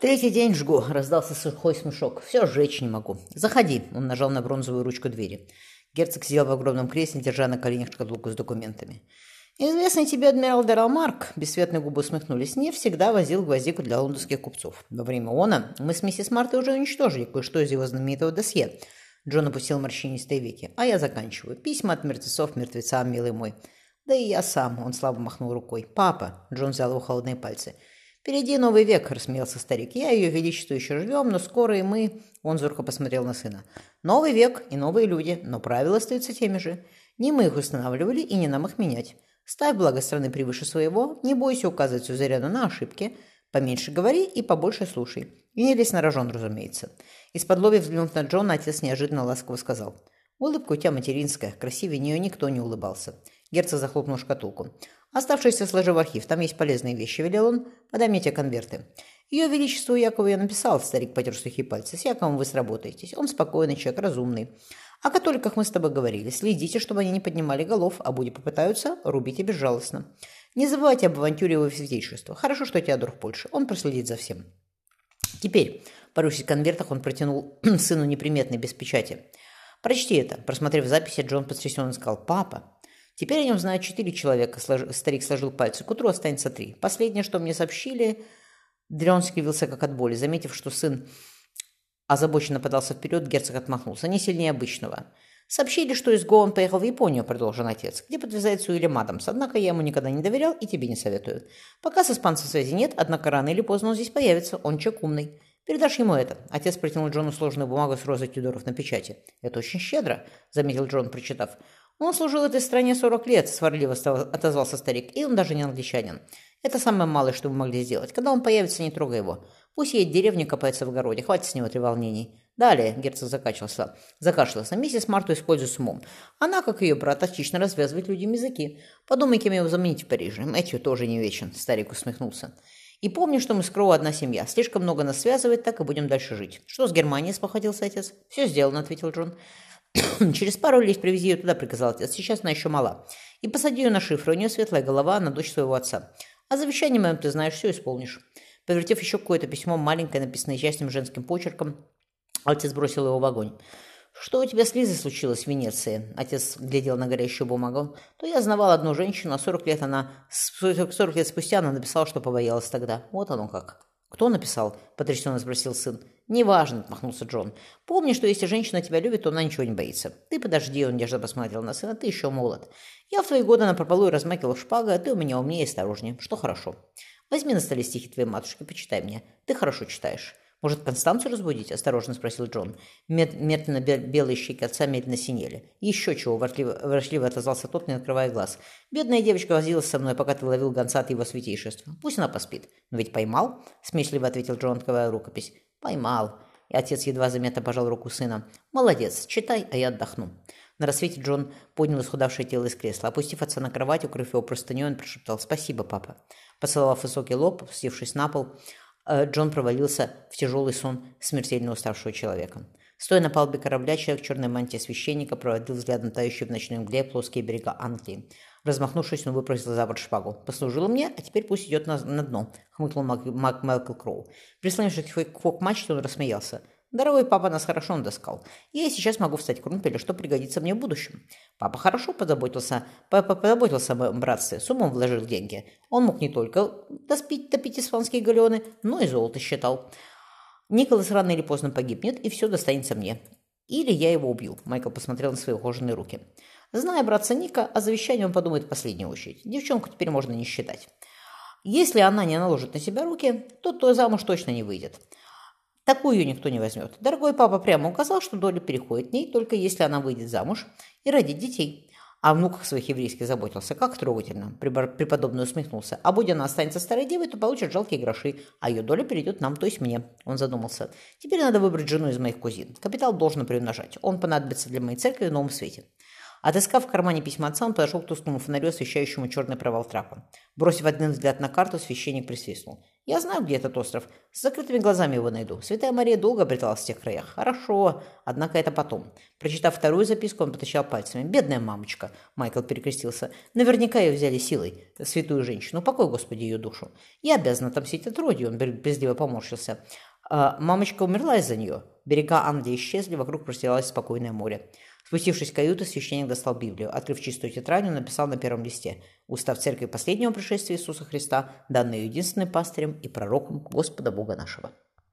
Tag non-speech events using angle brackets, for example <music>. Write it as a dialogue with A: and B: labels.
A: Третий день жгу, раздался сухой смешок. Все сжечь не могу. Заходи, он нажал на бронзовую ручку двери. Герцог сидел в огромном кресле, держа на коленях шкатулку с документами. Известный тебе адмирал Дерал Марк, бесцветные губы усмехнулись, не всегда возил гвоздику для лондонских купцов. Во время она мы с миссис Мартой уже уничтожили кое-что из его знаменитого досье. Джон опустил морщинистые веки. А я заканчиваю. Письма от мертвецов мертвецам, милый мой. Да и я сам, он слабо махнул рукой. Папа, Джон взял его холодные пальцы. «Впереди новый век», – рассмеялся старик. «Я ее величество еще ждем, но скоро и мы...» Он зорко посмотрел на сына. «Новый век и новые люди, но правила остаются теми же. Не мы их устанавливали и не нам их менять. Ставь благо страны превыше своего, не бойся указывать сюзерену на ошибки, поменьше говори и побольше слушай. И не лезь на рожон, разумеется». Из-под лови взглянув на Джона, отец неожиданно ласково сказал. «Улыбка у тебя материнская, красивее нее никто не улыбался». Герцог захлопнул шкатулку. Оставшиеся сложи в архив, там есть полезные вещи, велел он. Подай мне конверты. Ее величеству Якову я написал, старик потер сухие пальцы. С Яковом вы сработаетесь. Он спокойный человек, разумный. О католиках мы с тобой говорили. Следите, чтобы они не поднимали голов, а будь попытаются, рубите безжалостно. Не забывайте об авантюре его святейшества. Хорошо, что Теодор в Польше. Он проследит за всем. Теперь, порывшись в конвертах, он протянул <clears throat> сыну неприметный, без печати. «Прочти это». Просмотрев записи, Джон потрясенно сказал «Папа, Теперь о нем знают четыре человека, старик сложил пальцы. К утру останется три. Последнее, что мне сообщили... Дрен скривился как от боли, заметив, что сын озабоченно подался вперед, герцог отмахнулся. Не сильнее обычного. Сообщили, что из Гоун поехал в Японию, продолжил отец, где подвязается Уильям Адамс. Однако я ему никогда не доверял и тебе не советую. Пока с испанцем связи нет, однако рано или поздно он здесь появится. Он человек умный. Передашь ему это. Отец протянул Джону сложную бумагу с розой Тюдоров на печати. Это очень щедро, заметил Джон, прочитав. «Он служил этой стране 40 лет», – сварливо отозвался старик, – «и он даже не англичанин. Это самое малое, что вы могли сделать. Когда он появится, не трогай его. Пусть едет в деревню, копается в огороде. Хватит с него треволнений». Далее герцог закачался, закашлялся. Миссис Марту использует с умом. Она, как ее брат, отлично развязывает людям языки. Подумай, кем его заменить в Париже. Мэтью тоже не вечен, старик усмехнулся. И помни, что мы с Кроу одна семья. Слишком много нас связывает, так и будем дальше жить. Что с Германией, спохватился отец? Все сделано, ответил Джон. <coughs> Через пару лет привези ее туда, приказал отец. Сейчас она еще мала. И посади ее на шифр. У нее светлая голова, она дочь своего отца. А завещание моем ты знаешь, все исполнишь. Повертев еще какое-то письмо, маленькое, написанное частным женским почерком, отец бросил его в огонь. «Что у тебя с Лизой случилось в Венеции?» Отец глядел на горящую бумагу. «То я знавал одну женщину, а 40 лет она... 40 лет спустя она написала, что побоялась тогда. Вот оно как». «Кто написал?» – потрясенно спросил сын. «Неважно», – отмахнулся Джон. «Помни, что если женщина тебя любит, то она ничего не боится. Ты подожди», – он нежно посмотрел на сына, – «ты еще молод. Я в твои годы напропалую размакивал шпагой, а ты у меня умнее и осторожнее, что хорошо. Возьми на столе стихи твоей матушки, почитай мне. Ты хорошо читаешь». «Может, Констанцию разбудить?» – осторожно спросил Джон. Мертвенно белые щеки отца медленно синели. «Еще чего?» – ворчливо отозвался тот, не открывая глаз. «Бедная девочка возилась со мной, пока ты ловил гонца от его святейшества. Пусть она поспит». «Но ведь поймал?» – смешливо ответил Джон, открывая рукопись. «Поймал». И отец едва заметно пожал руку сына. «Молодец, читай, а я отдохну». На рассвете Джон поднял исхудавшее тело из кресла. Опустив отца на кровать, укрыв его простыней, он прошептал «Спасибо, папа». Поцеловав высокий лоб, севшись на пол, Э, Джон провалился в тяжелый сон смертельно уставшего человека. Стоя на палубе корабля, человек в черной мантии священника проводил взглядом тающие в ночной мгле плоские берега Англии. Размахнувшись, он выпросил за борт шпагу. «Послужил мне, а теперь пусть идет на, на дно», — хмыкнул Мак, Мак Мэлкл Кроу. Прислонившись к фок-мачте, он рассмеялся. Дорогой папа нас хорошо надоскал. Я сейчас могу встать крумпелем, что пригодится мне в будущем. Папа хорошо позаботился, папа позаботился о моем братстве, с умом вложил деньги. Он мог не только доспить, топить испанские галеоны, но и золото считал. Николас рано или поздно погибнет, и все достанется мне. Или я его убью. Майкл посмотрел на свои ухоженные руки. Зная братца Ника, о завещании он подумает в последнюю очередь. Девчонку теперь можно не считать. Если она не наложит на себя руки, то то замуж точно не выйдет. Такую ее никто не возьмет. Дорогой папа прямо указал, что доля переходит к ней, только если она выйдет замуж и родит детей. О внуках своих еврейских заботился. Как трогательно. Преподобный усмехнулся. А будь она останется старой девой, то получит жалкие гроши, а ее доля перейдет нам, то есть мне. Он задумался. Теперь надо выбрать жену из моих кузин. Капитал должен приумножать. Он понадобится для моей церкви в новом свете. Отыскав в кармане письма отца, он подошел к тусклому фонарю, освещающему черный провал трапа. Бросив один взгляд на карту, священник присвистнул. «Я знаю, где этот остров. С закрытыми глазами его найду. Святая Мария долго обреталась в тех краях. Хорошо. Однако это потом». Прочитав вторую записку, он потащал пальцами. «Бедная мамочка», — Майкл перекрестился. «Наверняка ее взяли силой, святую женщину. Покой, Господи, ее душу. Я обязан отомстить от Роди», — он безливо поморщился. А, мамочка умерла из-за нее. Берега Англии исчезли, вокруг простиралось спокойное море. Спустившись в каюту, священник достал Библию. Открыв чистую тетрадь, он написал на первом листе «Устав церкви последнего пришествия Иисуса Христа, данный единственным пастырем и пророком Господа Бога нашего».